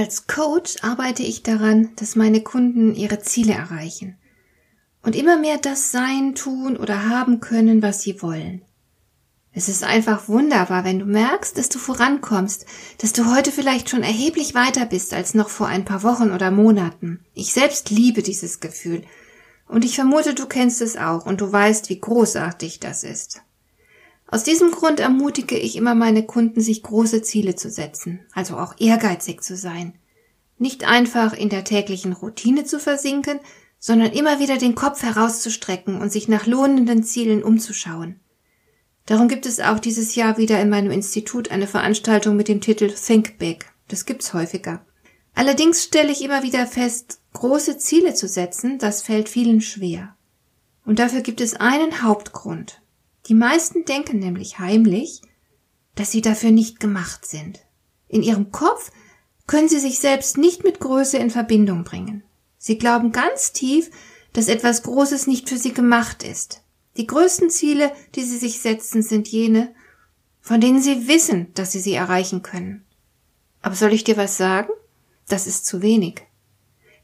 Als Coach arbeite ich daran, dass meine Kunden ihre Ziele erreichen und immer mehr das sein, tun oder haben können, was sie wollen. Es ist einfach wunderbar, wenn du merkst, dass du vorankommst, dass du heute vielleicht schon erheblich weiter bist als noch vor ein paar Wochen oder Monaten. Ich selbst liebe dieses Gefühl. Und ich vermute, du kennst es auch und du weißt, wie großartig das ist. Aus diesem Grund ermutige ich immer meine Kunden, sich große Ziele zu setzen, also auch ehrgeizig zu sein. Nicht einfach in der täglichen Routine zu versinken, sondern immer wieder den Kopf herauszustrecken und sich nach lohnenden Zielen umzuschauen. Darum gibt es auch dieses Jahr wieder in meinem Institut eine Veranstaltung mit dem Titel Think Big. Das gibt's häufiger. Allerdings stelle ich immer wieder fest, große Ziele zu setzen, das fällt vielen schwer. Und dafür gibt es einen Hauptgrund. Die meisten denken nämlich heimlich, dass sie dafür nicht gemacht sind. In ihrem Kopf können sie sich selbst nicht mit Größe in Verbindung bringen. Sie glauben ganz tief, dass etwas Großes nicht für sie gemacht ist. Die größten Ziele, die sie sich setzen, sind jene, von denen sie wissen, dass sie sie erreichen können. Aber soll ich dir was sagen? Das ist zu wenig.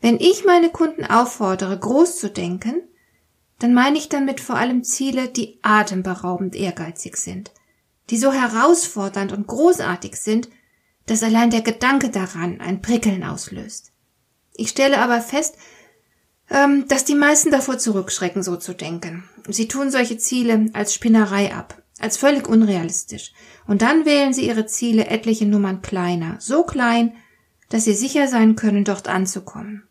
Wenn ich meine Kunden auffordere, groß zu denken, dann meine ich damit vor allem Ziele, die atemberaubend ehrgeizig sind, die so herausfordernd und großartig sind, dass allein der Gedanke daran ein Prickeln auslöst. Ich stelle aber fest, ähm, dass die meisten davor zurückschrecken, so zu denken. Sie tun solche Ziele als Spinnerei ab, als völlig unrealistisch, und dann wählen sie ihre Ziele etliche Nummern kleiner, so klein, dass sie sicher sein können, dort anzukommen.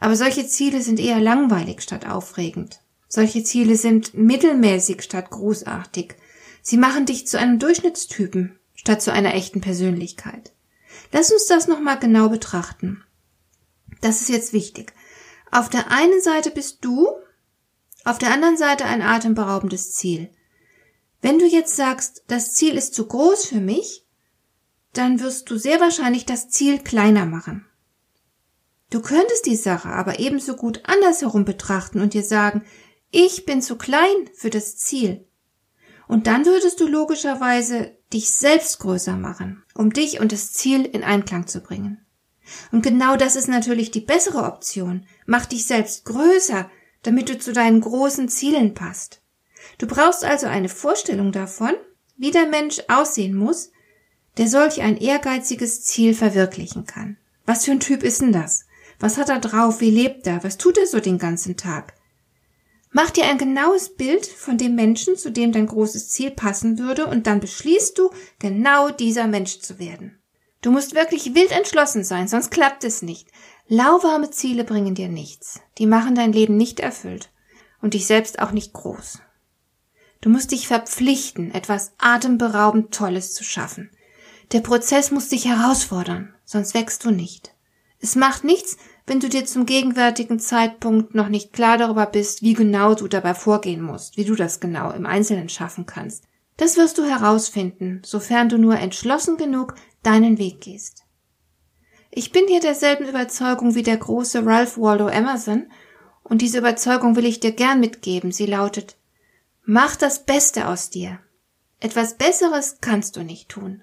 Aber solche Ziele sind eher langweilig statt aufregend. Solche Ziele sind mittelmäßig statt großartig. Sie machen dich zu einem Durchschnittstypen statt zu einer echten Persönlichkeit. Lass uns das nochmal genau betrachten. Das ist jetzt wichtig. Auf der einen Seite bist du, auf der anderen Seite ein atemberaubendes Ziel. Wenn du jetzt sagst, das Ziel ist zu groß für mich, dann wirst du sehr wahrscheinlich das Ziel kleiner machen. Du könntest die Sache aber ebenso gut andersherum betrachten und dir sagen, ich bin zu klein für das Ziel. Und dann würdest du logischerweise dich selbst größer machen, um dich und das Ziel in Einklang zu bringen. Und genau das ist natürlich die bessere Option. Mach dich selbst größer, damit du zu deinen großen Zielen passt. Du brauchst also eine Vorstellung davon, wie der Mensch aussehen muss, der solch ein ehrgeiziges Ziel verwirklichen kann. Was für ein Typ ist denn das? Was hat er drauf? Wie lebt er? Was tut er so den ganzen Tag? Mach dir ein genaues Bild von dem Menschen, zu dem dein großes Ziel passen würde, und dann beschließt du, genau dieser Mensch zu werden. Du musst wirklich wild entschlossen sein, sonst klappt es nicht. Lauwarme Ziele bringen dir nichts. Die machen dein Leben nicht erfüllt und dich selbst auch nicht groß. Du musst dich verpflichten, etwas atemberaubend Tolles zu schaffen. Der Prozess muss dich herausfordern, sonst wächst du nicht. Es macht nichts, wenn du dir zum gegenwärtigen Zeitpunkt noch nicht klar darüber bist, wie genau du dabei vorgehen musst, wie du das genau im Einzelnen schaffen kannst. Das wirst du herausfinden, sofern du nur entschlossen genug deinen Weg gehst. Ich bin hier derselben Überzeugung wie der große Ralph Waldo Emerson, und diese Überzeugung will ich dir gern mitgeben. Sie lautet, mach das Beste aus dir. Etwas Besseres kannst du nicht tun.